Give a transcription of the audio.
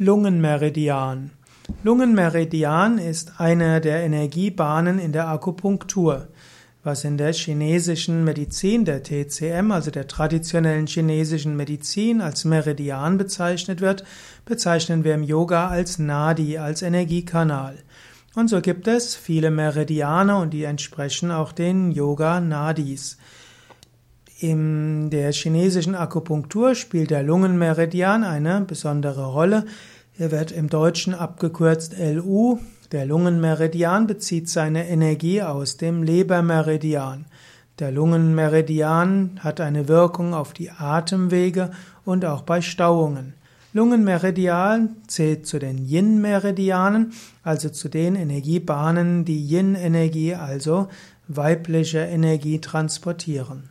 Lungenmeridian. Lungenmeridian ist eine der Energiebahnen in der Akupunktur. Was in der chinesischen Medizin, der TCM, also der traditionellen chinesischen Medizin, als Meridian bezeichnet wird, bezeichnen wir im Yoga als Nadi, als Energiekanal. Und so gibt es viele Meridiane und die entsprechen auch den Yoga Nadis. In der chinesischen Akupunktur spielt der Lungenmeridian eine besondere Rolle. Er wird im Deutschen abgekürzt LU. Der Lungenmeridian bezieht seine Energie aus dem Lebermeridian. Der Lungenmeridian hat eine Wirkung auf die Atemwege und auch bei Stauungen. Lungenmeridian zählt zu den Yin-Meridianen, also zu den Energiebahnen, die Yin-Energie, also weibliche Energie transportieren.